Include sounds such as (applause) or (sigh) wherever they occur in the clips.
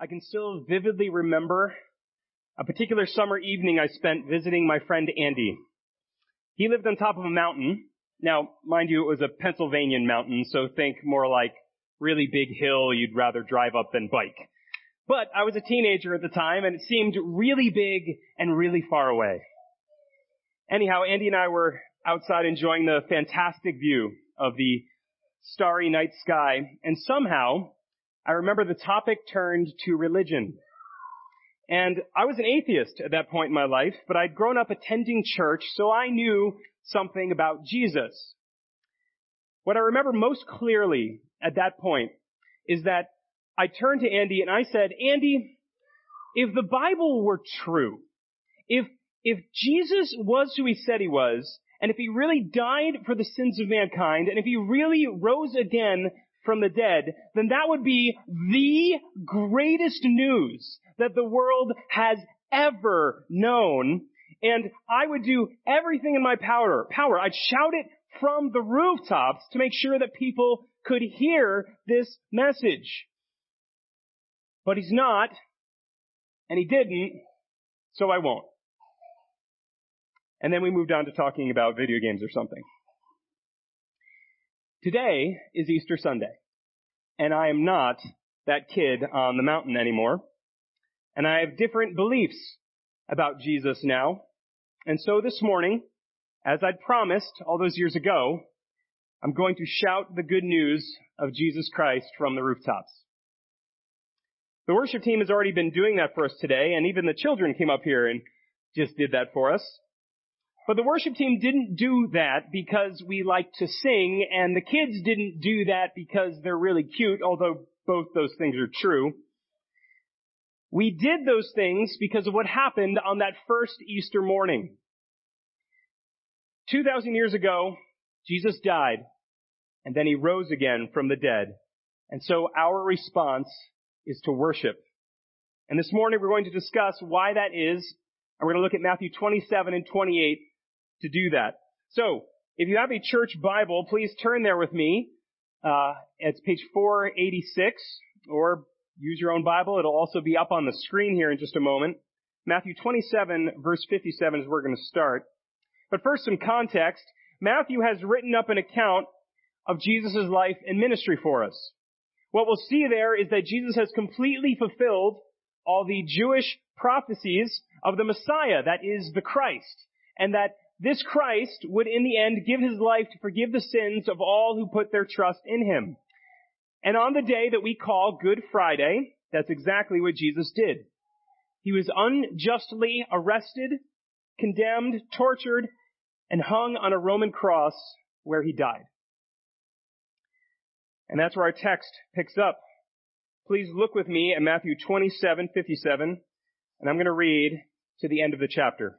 I can still vividly remember a particular summer evening I spent visiting my friend Andy. He lived on top of a mountain. Now, mind you, it was a Pennsylvanian mountain, so think more like really big hill you'd rather drive up than bike. But I was a teenager at the time and it seemed really big and really far away. Anyhow, Andy and I were outside enjoying the fantastic view of the starry night sky and somehow I remember the topic turned to religion. And I was an atheist at that point in my life, but I'd grown up attending church, so I knew something about Jesus. What I remember most clearly at that point is that I turned to Andy and I said, Andy, if the Bible were true, if, if Jesus was who he said he was, and if he really died for the sins of mankind, and if he really rose again from the dead, then that would be the greatest news that the world has ever known. And I would do everything in my power, power. I'd shout it from the rooftops to make sure that people could hear this message. But he's not, and he didn't, so I won't. And then we moved on to talking about video games or something. Today is Easter Sunday, and I am not that kid on the mountain anymore, and I have different beliefs about Jesus now. And so this morning, as I'd promised all those years ago, I'm going to shout the good news of Jesus Christ from the rooftops. The worship team has already been doing that for us today, and even the children came up here and just did that for us. But the worship team didn't do that because we like to sing, and the kids didn't do that because they're really cute, although both those things are true. We did those things because of what happened on that first Easter morning. 2,000 years ago, Jesus died, and then he rose again from the dead. And so our response is to worship. And this morning we're going to discuss why that is, and we're going to look at Matthew 27 and 28 to do that. So, if you have a church Bible, please turn there with me. Uh, it's page 486, or use your own Bible. It'll also be up on the screen here in just a moment. Matthew 27, verse 57 is where we're going to start. But first, some context. Matthew has written up an account of Jesus' life and ministry for us. What we'll see there is that Jesus has completely fulfilled all the Jewish prophecies of the Messiah, that is the Christ, and that this Christ would in the end give his life to forgive the sins of all who put their trust in him. And on the day that we call Good Friday, that's exactly what Jesus did. He was unjustly arrested, condemned, tortured, and hung on a Roman cross where he died. And that's where our text picks up. Please look with me at Matthew 27, 57, and I'm going to read to the end of the chapter.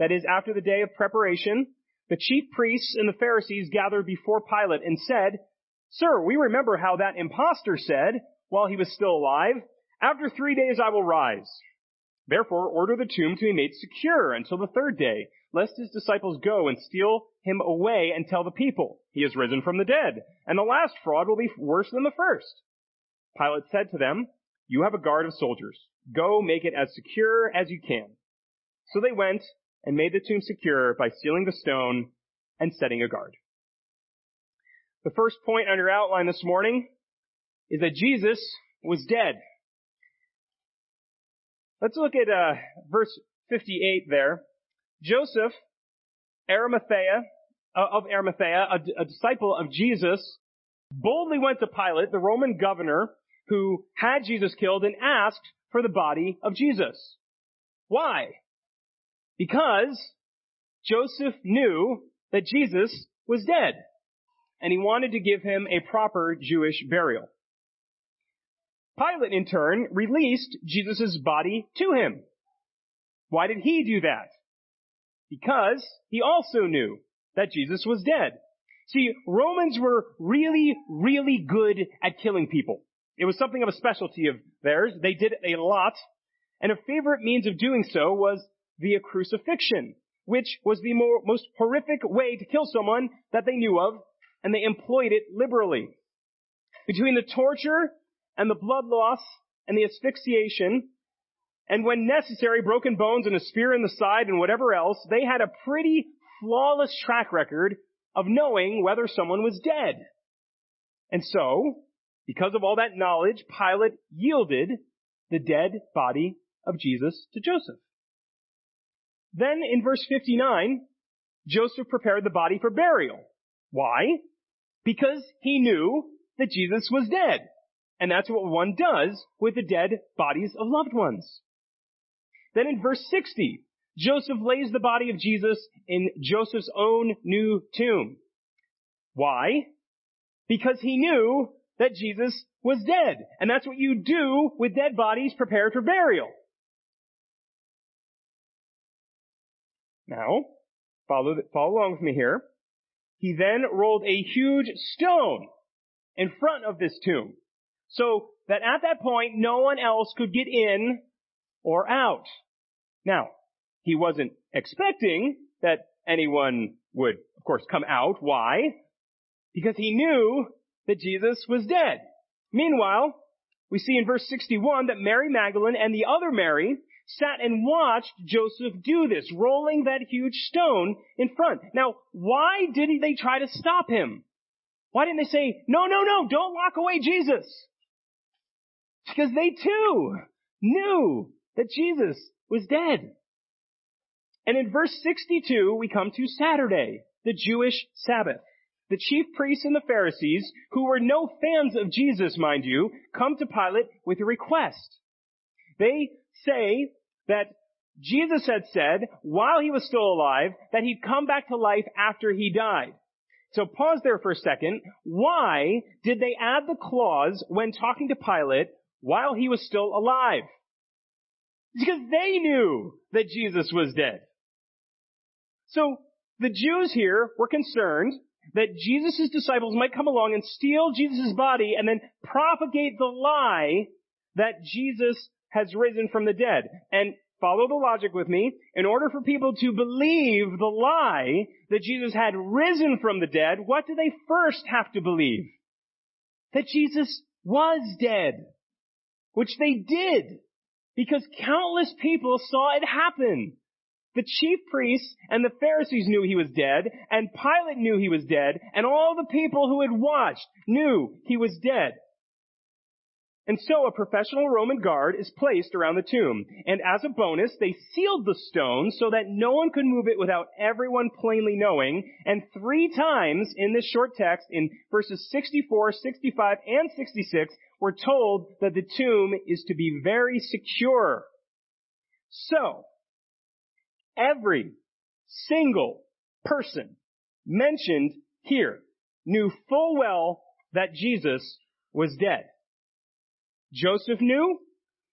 that is, after the day of preparation, the chief priests and the Pharisees gathered before Pilate and said, Sir, we remember how that impostor said, while he was still alive, After three days I will rise. Therefore order the tomb to be made secure until the third day, lest his disciples go and steal him away and tell the people, He is risen from the dead, and the last fraud will be worse than the first. Pilate said to them, You have a guard of soldiers. Go make it as secure as you can. So they went and made the tomb secure by sealing the stone and setting a guard. The first point on your outline this morning is that Jesus was dead. Let's look at uh, verse 58 there. Joseph, Arimathea, uh, of Arimathea, a, a disciple of Jesus, boldly went to Pilate, the Roman governor, who had Jesus killed, and asked for the body of Jesus. Why? Because Joseph knew that Jesus was dead, and he wanted to give him a proper Jewish burial. Pilate in turn released Jesus' body to him. Why did he do that? Because he also knew that Jesus was dead. See, Romans were really, really good at killing people. It was something of a specialty of theirs. They did it a lot. And a favorite means of doing so was via crucifixion, which was the more, most horrific way to kill someone that they knew of, and they employed it liberally. Between the torture and the blood loss and the asphyxiation, and when necessary, broken bones and a spear in the side and whatever else, they had a pretty flawless track record of knowing whether someone was dead. And so, because of all that knowledge, Pilate yielded the dead body of Jesus to Joseph. Then in verse 59, Joseph prepared the body for burial. Why? Because he knew that Jesus was dead. And that's what one does with the dead bodies of loved ones. Then in verse 60, Joseph lays the body of Jesus in Joseph's own new tomb. Why? Because he knew that Jesus was dead. And that's what you do with dead bodies prepared for burial. Now, follow, follow along with me here. He then rolled a huge stone in front of this tomb. So that at that point, no one else could get in or out. Now, he wasn't expecting that anyone would, of course, come out. Why? Because he knew that Jesus was dead. Meanwhile, we see in verse 61 that Mary Magdalene and the other Mary sat and watched Joseph do this, rolling that huge stone in front. Now, why didn't they try to stop him? Why didn't they say, no, no, no, don't lock away Jesus? Because they too knew that Jesus was dead. And in verse 62, we come to Saturday, the Jewish Sabbath. The chief priests and the Pharisees, who were no fans of Jesus, mind you, come to Pilate with a request. They say that Jesus had said, while he was still alive, that he'd come back to life after he died. So pause there for a second. Why did they add the clause when talking to Pilate while he was still alive? Because they knew that Jesus was dead. So the Jews here were concerned that Jesus' disciples might come along and steal Jesus' body and then propagate the lie that Jesus has risen from the dead. And follow the logic with me. In order for people to believe the lie that Jesus had risen from the dead, what do they first have to believe? That Jesus was dead. Which they did. Because countless people saw it happen. The chief priests and the Pharisees knew he was dead, and Pilate knew he was dead, and all the people who had watched knew he was dead. And so a professional Roman guard is placed around the tomb. And as a bonus, they sealed the stone so that no one could move it without everyone plainly knowing. And three times in this short text, in verses 64, 65, and 66, we're told that the tomb is to be very secure. So, every single person mentioned here knew full well that Jesus was dead. Joseph knew,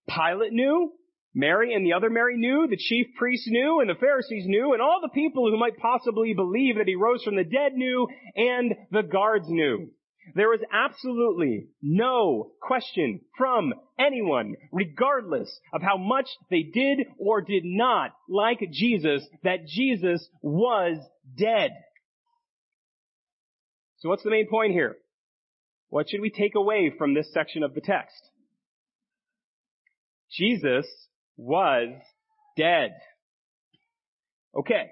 Pilate knew, Mary and the other Mary knew, the chief priests knew, and the Pharisees knew, and all the people who might possibly believe that he rose from the dead knew, and the guards knew. There was absolutely no question from anyone, regardless of how much they did or did not like Jesus, that Jesus was dead. So what's the main point here? What should we take away from this section of the text? Jesus was dead. Okay.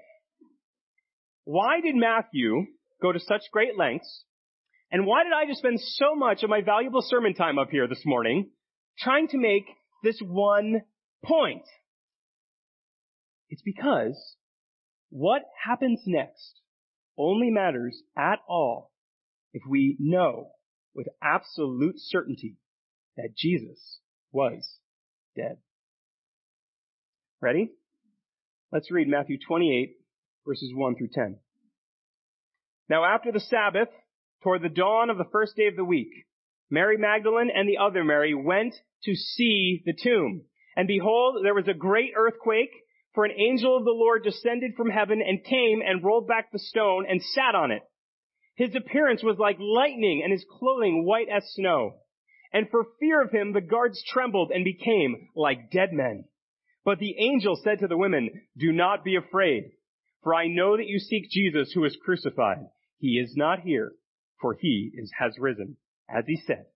Why did Matthew go to such great lengths? And why did I just spend so much of my valuable sermon time up here this morning trying to make this one point? It's because what happens next only matters at all if we know with absolute certainty that Jesus was dead. Ready? Let's read Matthew 28 verses 1 through 10. Now after the Sabbath, toward the dawn of the first day of the week, Mary Magdalene and the other Mary went to see the tomb. And behold, there was a great earthquake, for an angel of the Lord descended from heaven and came and rolled back the stone and sat on it. His appearance was like lightning and his clothing white as snow. And for fear of him, the guards trembled and became like dead men. But the angel said to the women, do not be afraid, for I know that you seek Jesus who was crucified. He is not here, for he is, has risen, as he said.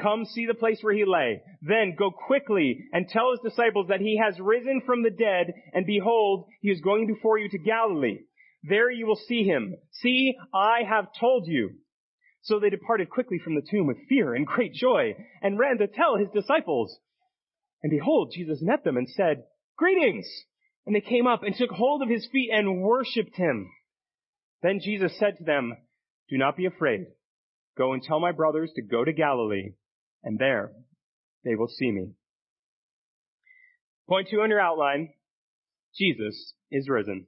Come see the place where he lay. Then go quickly and tell his disciples that he has risen from the dead, and behold, he is going before you to Galilee. There you will see him. See, I have told you. So they departed quickly from the tomb with fear and great joy, and ran to tell his disciples. And behold, Jesus met them and said, Greetings! And they came up and took hold of his feet and worshipped him. Then Jesus said to them, Do not be afraid. Go and tell my brothers to go to Galilee and there they will see me. Point two on your outline, Jesus is risen.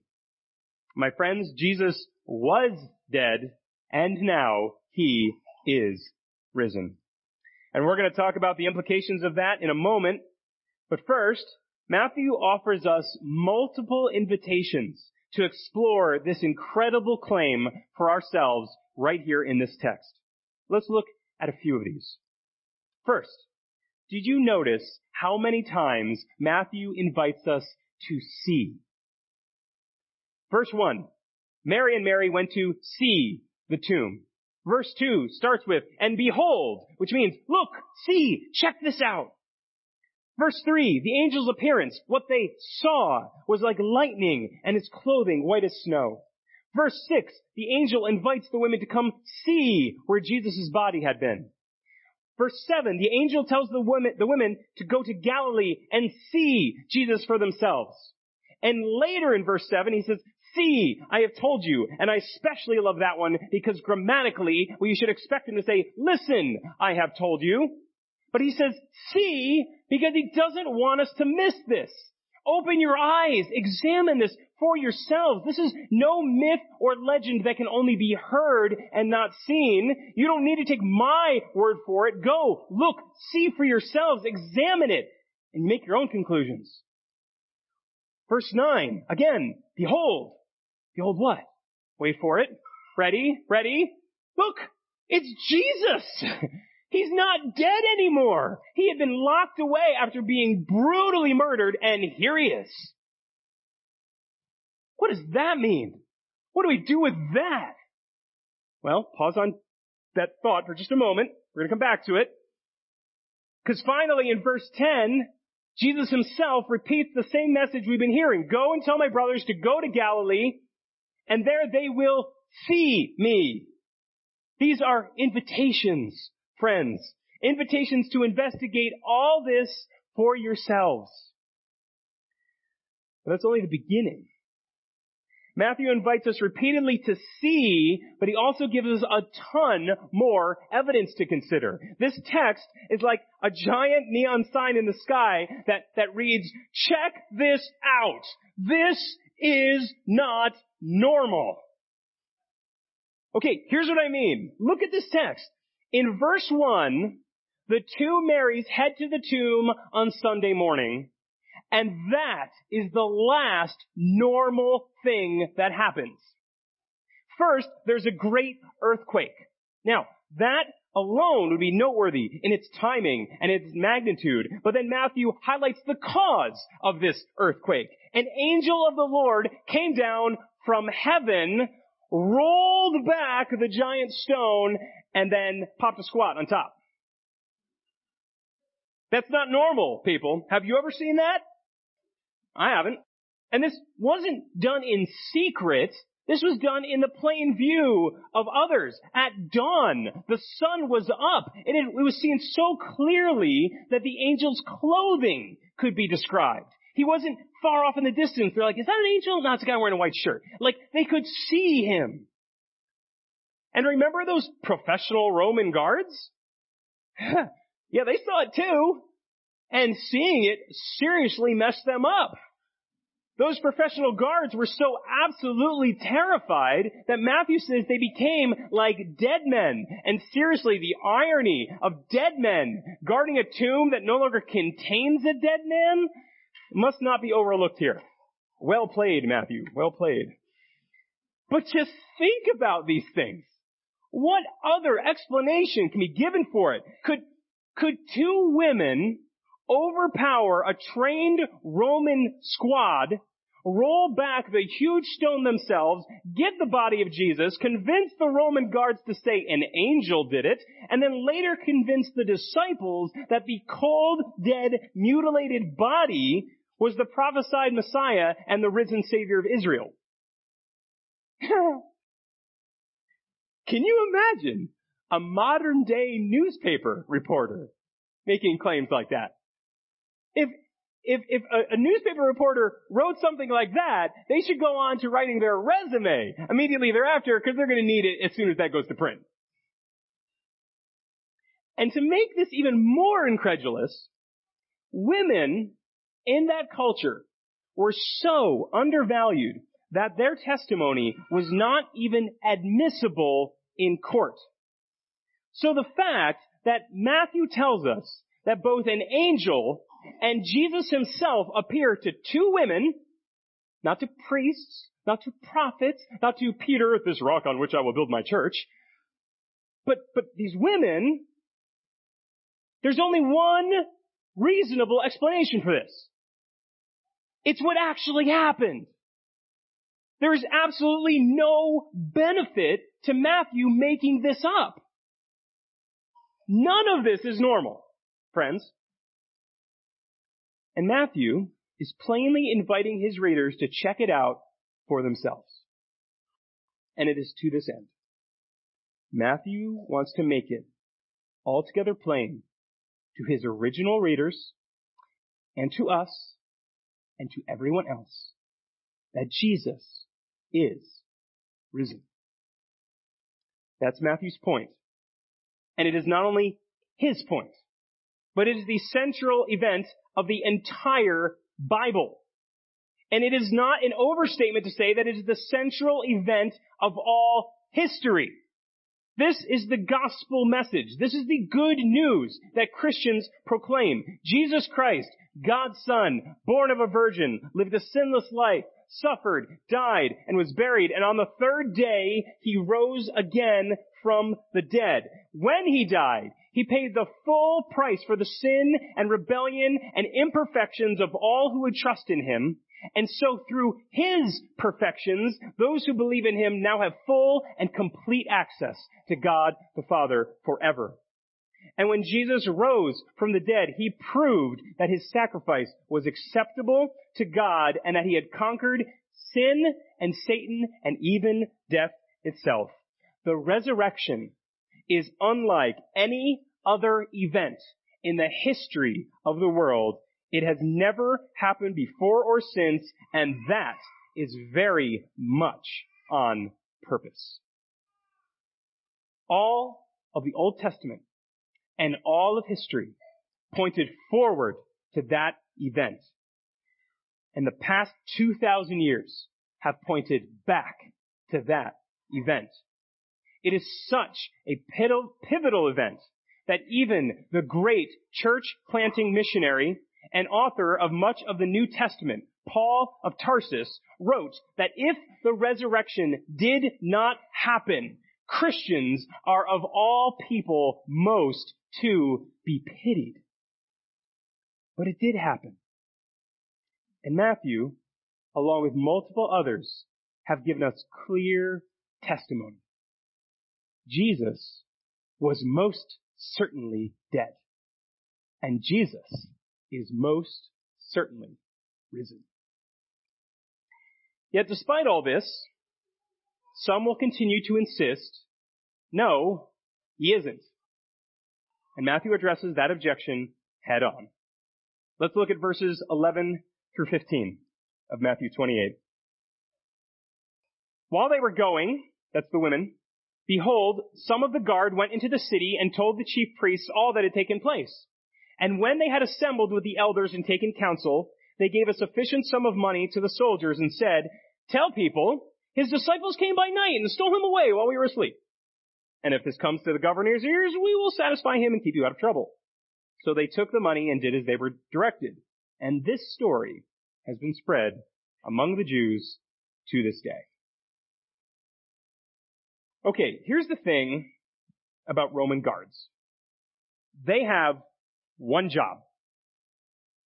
My friends, Jesus was dead, and now he is risen. And we're going to talk about the implications of that in a moment. But first, Matthew offers us multiple invitations to explore this incredible claim for ourselves right here in this text. Let's look at a few of these. First, did you notice how many times Matthew invites us to see? Verse 1, Mary and Mary went to see the tomb. Verse 2 starts with, and behold, which means, look, see, check this out. Verse 3, the angel's appearance, what they saw was like lightning and his clothing white as snow. Verse 6, the angel invites the women to come see where Jesus' body had been. Verse 7, the angel tells the women, the women to go to Galilee and see Jesus for themselves. And later in verse 7, he says, see, I have told you. And I especially love that one because grammatically, you should expect him to say, listen, I have told you. But he says, see, because he doesn't want us to miss this. Open your eyes. Examine this for yourselves. This is no myth or legend that can only be heard and not seen. You don't need to take my word for it. Go, look, see for yourselves, examine it, and make your own conclusions. Verse 9, again, behold. Behold what? Wait for it. Ready? Ready? Look, it's Jesus! (laughs) He's not dead anymore. He had been locked away after being brutally murdered, and here he is. What does that mean? What do we do with that? Well, pause on that thought for just a moment. We're going to come back to it. Because finally in verse 10, Jesus himself repeats the same message we've been hearing. Go and tell my brothers to go to Galilee, and there they will see me. These are invitations friends. Invitations to investigate all this for yourselves. But that's only the beginning. Matthew invites us repeatedly to see, but he also gives us a ton more evidence to consider. This text is like a giant neon sign in the sky that, that reads, check this out. This is not normal. Okay, here's what I mean. Look at this text. In verse 1, the two Marys head to the tomb on Sunday morning, and that is the last normal thing that happens. First, there's a great earthquake. Now, that alone would be noteworthy in its timing and its magnitude. But then Matthew highlights the cause of this earthquake. An angel of the Lord came down from heaven, rolled back the giant stone, and then popped a squat on top. That's not normal, people. Have you ever seen that? I haven't. And this wasn't done in secret. This was done in the plain view of others. At dawn, the sun was up, and it, it was seen so clearly that the angel's clothing could be described. He wasn't far off in the distance. They're like, is that an angel? No, it's a guy wearing a white shirt. Like, they could see him. And remember those professional Roman guards? (laughs) yeah, they saw it too. And seeing it seriously messed them up. Those professional guards were so absolutely terrified that Matthew says they became like dead men. And seriously, the irony of dead men guarding a tomb that no longer contains a dead man must not be overlooked here. Well played, Matthew. Well played. But just think about these things. What other explanation can be given for it? Could, could two women overpower a trained Roman squad, roll back the huge stone themselves, get the body of Jesus, convince the Roman guards to say an angel did it, and then later convince the disciples that the cold, dead, mutilated body was the prophesied Messiah and the risen Savior of Israel. (laughs) Can you imagine a modern day newspaper reporter making claims like that? If, if, if a, a, newspaper reporter wrote something like that, they should go on to writing their resume immediately thereafter because they're going to need it as soon as that goes to print. And to make this even more incredulous, women in that culture were so undervalued that their testimony was not even admissible in court. So the fact that Matthew tells us that both an angel and Jesus himself appear to two women, not to priests, not to prophets, not to Peter, this rock on which I will build my church, but, but these women, there's only one reasonable explanation for this. It's what actually happened. There is absolutely no benefit to Matthew making this up. None of this is normal, friends. And Matthew is plainly inviting his readers to check it out for themselves. And it is to this end. Matthew wants to make it altogether plain to his original readers and to us and to everyone else that Jesus is risen. That's Matthew's point. And it is not only his point, but it is the central event of the entire Bible. And it is not an overstatement to say that it is the central event of all history. This is the gospel message. This is the good news that Christians proclaim. Jesus Christ, God's Son, born of a virgin, lived a sinless life, suffered, died, and was buried, and on the third day he rose again from the dead. When he died, he paid the full price for the sin and rebellion and imperfections of all who would trust in him. And so through his perfections, those who believe in him now have full and complete access to God the Father forever. And when Jesus rose from the dead, he proved that his sacrifice was acceptable to God and that he had conquered sin and Satan and even death itself. The resurrection is unlike any other event in the history of the world. It has never happened before or since, and that is very much on purpose. All of the Old Testament and all of history pointed forward to that event. And the past 2,000 years have pointed back to that event. It is such a pivotal event that even the great church planting missionary and author of much of the New Testament, Paul of Tarsus, wrote that if the resurrection did not happen, Christians are of all people most to be pitied. But it did happen. And Matthew, along with multiple others, have given us clear testimony. Jesus was most certainly dead. And Jesus is most certainly risen. Yet despite all this, some will continue to insist, no, he isn't. And Matthew addresses that objection head on. Let's look at verses 11 through 15 of Matthew 28. While they were going, that's the women, behold, some of the guard went into the city and told the chief priests all that had taken place. And when they had assembled with the elders and taken counsel, they gave a sufficient sum of money to the soldiers and said, tell people, his disciples came by night and stole him away while we were asleep. And if this comes to the governor's ears, we will satisfy him and keep you out of trouble. So they took the money and did as they were directed. And this story has been spread among the Jews to this day. Okay, here's the thing about Roman guards. They have one job.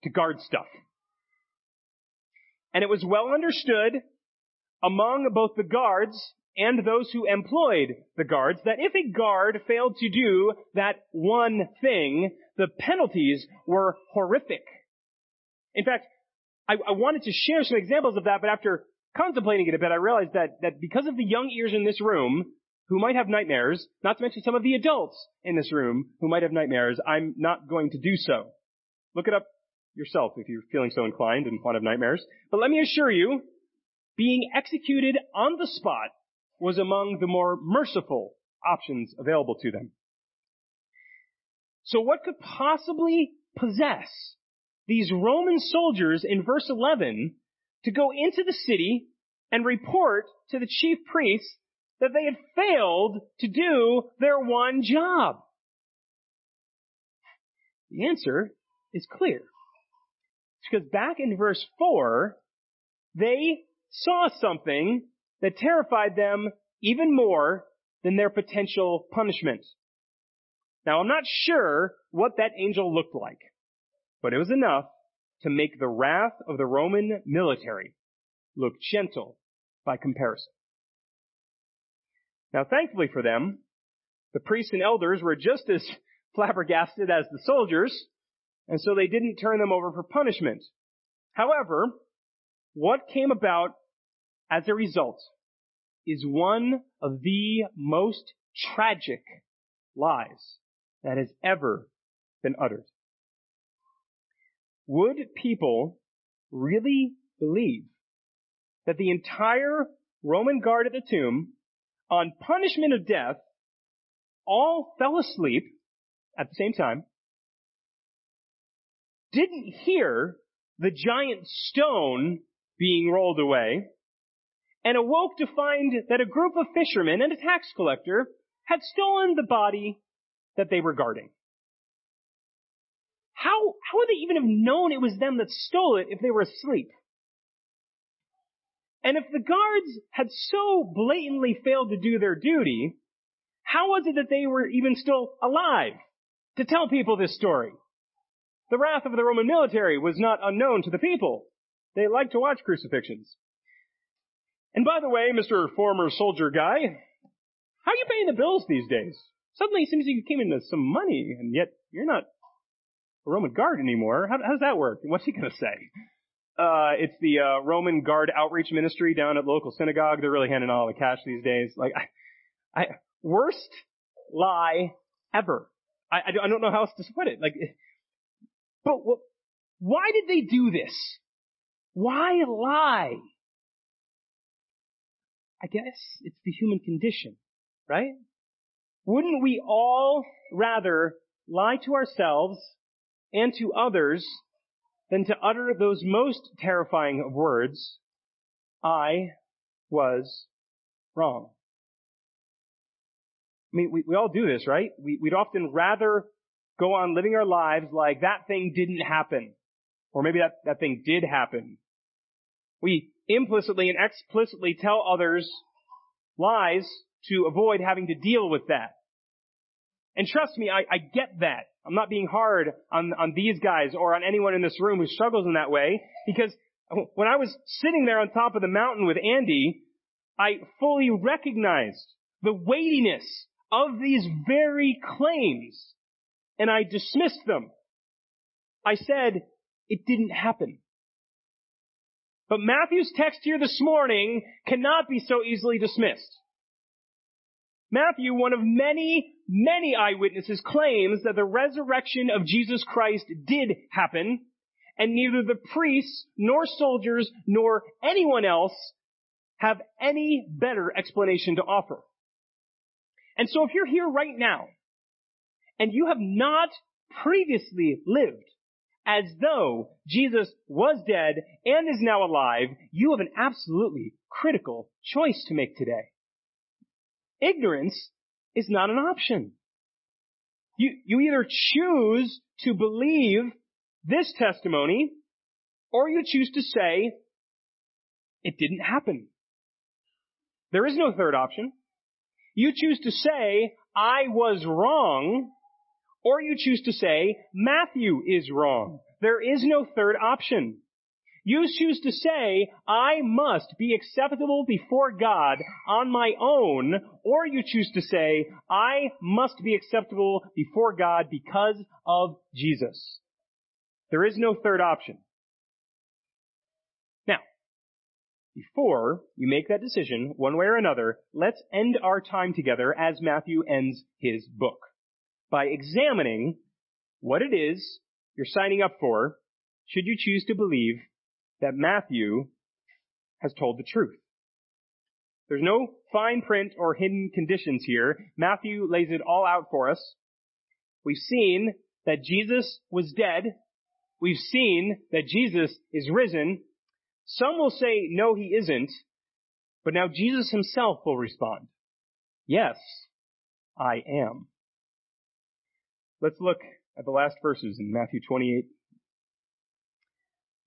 To guard stuff. And it was well understood among both the guards and those who employed the guards that if a guard failed to do that one thing, the penalties were horrific. In fact, I, I, wanted to share some examples of that, but after contemplating it a bit, I realized that, that because of the young ears in this room, who might have nightmares, not to mention some of the adults in this room who might have nightmares, I'm not going to do so. Look it up yourself if you're feeling so inclined and to have nightmares. But let me assure you, being executed on the spot was among the more merciful options available to them. So what could possibly possess these Roman soldiers in verse 11 to go into the city and report to the chief priests that they had failed to do their one job? The answer is clear. Because back in verse 4, they saw something that terrified them even more than their potential punishment. Now I'm not sure what that angel looked like, but it was enough to make the wrath of the Roman military look gentle by comparison. Now thankfully for them, the priests and elders were just as (laughs) flabbergasted as the soldiers, and so they didn't turn them over for punishment. However, what came about as a result is one of the most tragic lies that has ever been uttered. Would people really believe that the entire Roman guard at the tomb, on punishment of death, all fell asleep at the same time, didn't hear the giant stone being rolled away, and awoke to find that a group of fishermen and a tax collector had stolen the body that they were guarding. How, how would they even have known it was them that stole it if they were asleep? And if the guards had so blatantly failed to do their duty, how was it that they were even still alive to tell people this story? The wrath of the Roman military was not unknown to the people. They liked to watch crucifixions. And by the way, Mr. Former Soldier Guy, how are you paying the bills these days? Suddenly it seems like you came into some money, and yet you're not a Roman guard anymore. How, how does that work? What's he going to say? Uh, it's the uh, Roman Guard Outreach Ministry down at local synagogue. They're really handing all the cash these days. Like, I, I worst lie ever. I, I don't know how else to put it. Like, but why did they do this? Why lie? I guess it's the human condition, right? Wouldn't we all rather lie to ourselves and to others than to utter those most terrifying of words, I was wrong. I mean, we, we all do this, right? We, we'd often rather go on living our lives like that thing didn't happen. Or maybe that, that thing did happen. We implicitly and explicitly tell others lies to avoid having to deal with that. And trust me, I, I get that. I'm not being hard on, on these guys or on anyone in this room who struggles in that way because when I was sitting there on top of the mountain with Andy, I fully recognized the weightiness of these very claims and I dismissed them. I said, it didn't happen. But Matthew's text here this morning cannot be so easily dismissed. Matthew, one of many, many eyewitnesses, claims that the resurrection of Jesus Christ did happen, and neither the priests, nor soldiers, nor anyone else have any better explanation to offer. And so if you're here right now, and you have not previously lived as though Jesus was dead and is now alive, you have an absolutely critical choice to make today. Ignorance is not an option. You, you either choose to believe this testimony or you choose to say it didn't happen. There is no third option. You choose to say I was wrong or you choose to say Matthew is wrong. There is no third option. You choose to say, I must be acceptable before God on my own, or you choose to say, I must be acceptable before God because of Jesus. There is no third option. Now, before you make that decision, one way or another, let's end our time together as Matthew ends his book by examining what it is you're signing up for should you choose to believe that Matthew has told the truth. There's no fine print or hidden conditions here. Matthew lays it all out for us. We've seen that Jesus was dead. We've seen that Jesus is risen. Some will say, no, he isn't. But now Jesus himself will respond. Yes, I am. Let's look at the last verses in Matthew 28.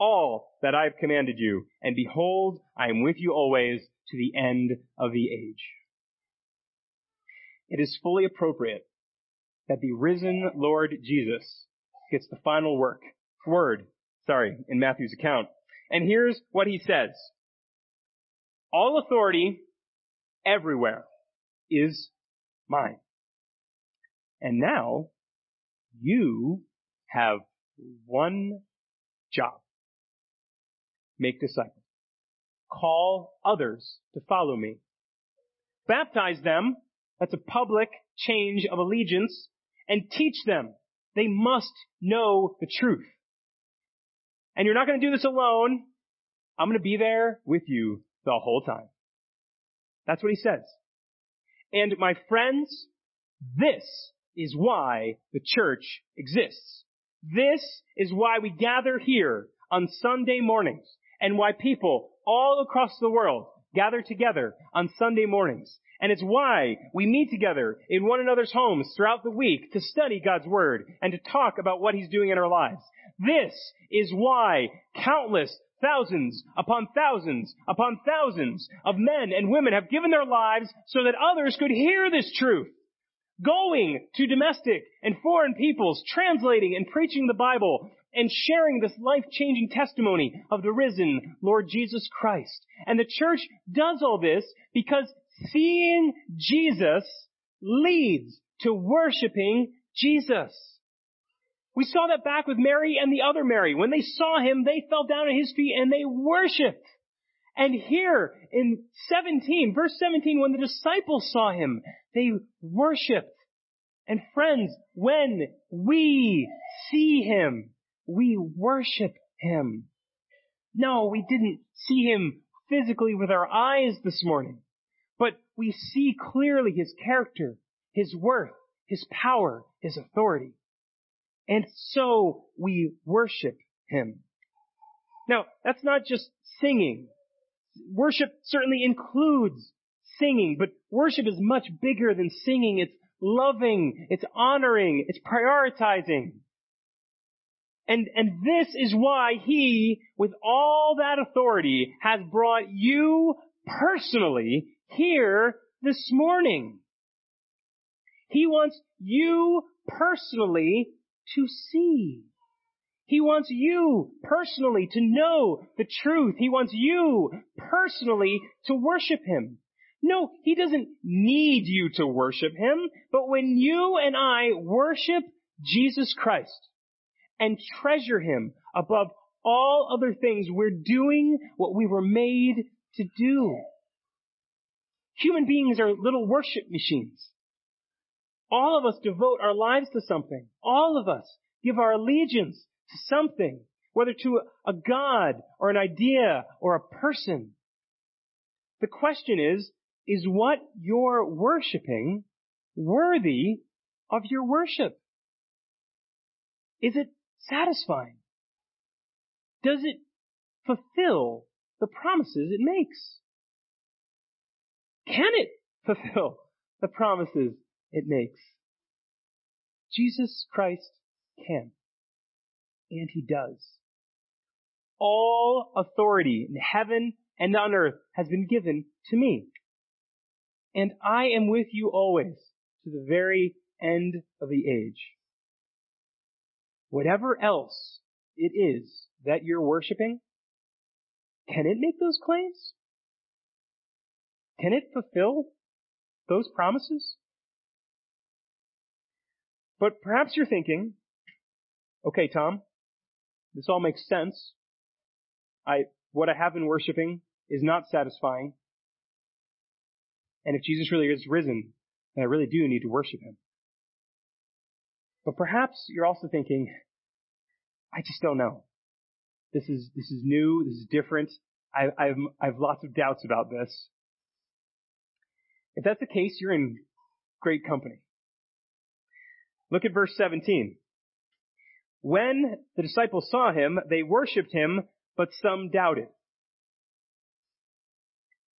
all that I have commanded you. And behold, I am with you always to the end of the age. It is fully appropriate that the risen Lord Jesus gets the final work, word, sorry, in Matthew's account. And here's what he says. All authority everywhere is mine. And now you have one job. Make disciples. Call others to follow me. Baptize them. That's a public change of allegiance and teach them. They must know the truth. And you're not going to do this alone. I'm going to be there with you the whole time. That's what he says. And my friends, this is why the church exists. This is why we gather here on Sunday mornings and why people all across the world gather together on Sunday mornings. And it's why we meet together in one another's homes throughout the week to study God's Word and to talk about what He's doing in our lives. This is why countless thousands upon thousands upon thousands of men and women have given their lives so that others could hear this truth going to domestic and foreign peoples, translating and preaching the Bible, and sharing this life-changing testimony of the risen Lord Jesus Christ. And the church does all this because seeing Jesus leads to worshiping Jesus. We saw that back with Mary and the other Mary. When they saw him, they fell down at his feet and they worshiped. And here in 17, verse 17, when the disciples saw him, they worshiped. And friends, when we see him, we worship him. No, we didn't see him physically with our eyes this morning, but we see clearly his character, his worth, his power, his authority. And so we worship him. Now, that's not just singing. Worship certainly includes singing, but worship is much bigger than singing. It's loving, it's honoring, it's prioritizing. And, and this is why he, with all that authority, has brought you personally here this morning. He wants you personally to see. He wants you personally to know the truth. He wants you personally to worship Him. No, He doesn't need you to worship Him, but when you and I worship Jesus Christ and treasure Him above all other things, we're doing what we were made to do. Human beings are little worship machines. All of us devote our lives to something. All of us give our allegiance to something, whether to a God or an idea or a person. The question is, is what you're worshiping worthy of your worship? Is it satisfying? Does it fulfill the promises it makes? Can it (laughs) fulfill the promises it makes? Jesus Christ can. And he does. All authority in heaven and on earth has been given to me. And I am with you always to the very end of the age. Whatever else it is that you're worshiping, can it make those claims? Can it fulfill those promises? But perhaps you're thinking, okay, Tom, this all makes sense. I, what I have been worshiping is not satisfying. And if Jesus really is risen, then I really do need to worship him. But perhaps you're also thinking, I just don't know. This is, this is new, this is different. I, I've, I have lots of doubts about this. If that's the case, you're in great company. Look at verse 17. When the disciples saw him, they worshiped him, but some doubted.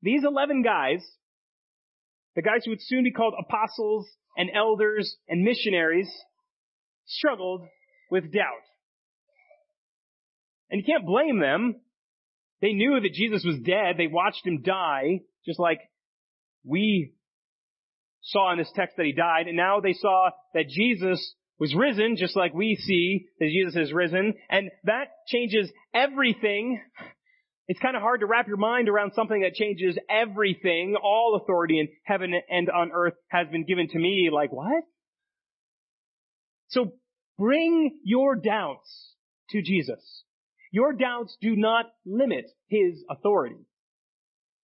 These 11 guys, the guys who would soon be called apostles and elders and missionaries, struggled with doubt. And you can't blame them. They knew that Jesus was dead. They watched him die, just like we saw in this text that he died. And now they saw that Jesus was risen, just like we see that Jesus is risen. And that changes everything. It's kind of hard to wrap your mind around something that changes everything. All authority in heaven and on earth has been given to me. Like, what? So bring your doubts to Jesus. Your doubts do not limit His authority.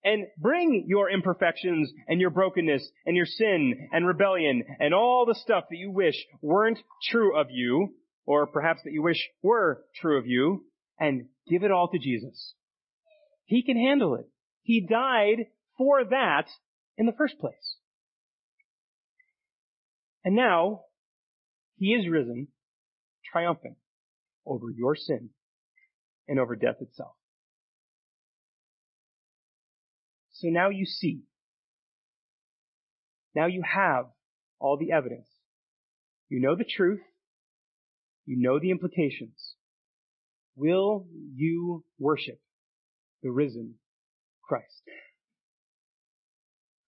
And bring your imperfections and your brokenness and your sin and rebellion and all the stuff that you wish weren't true of you, or perhaps that you wish were true of you, and give it all to Jesus. He can handle it. He died for that in the first place. And now, He is risen, triumphant over your sin and over death itself. So now you see. Now you have all the evidence. You know the truth. You know the implications. Will you worship the risen Christ?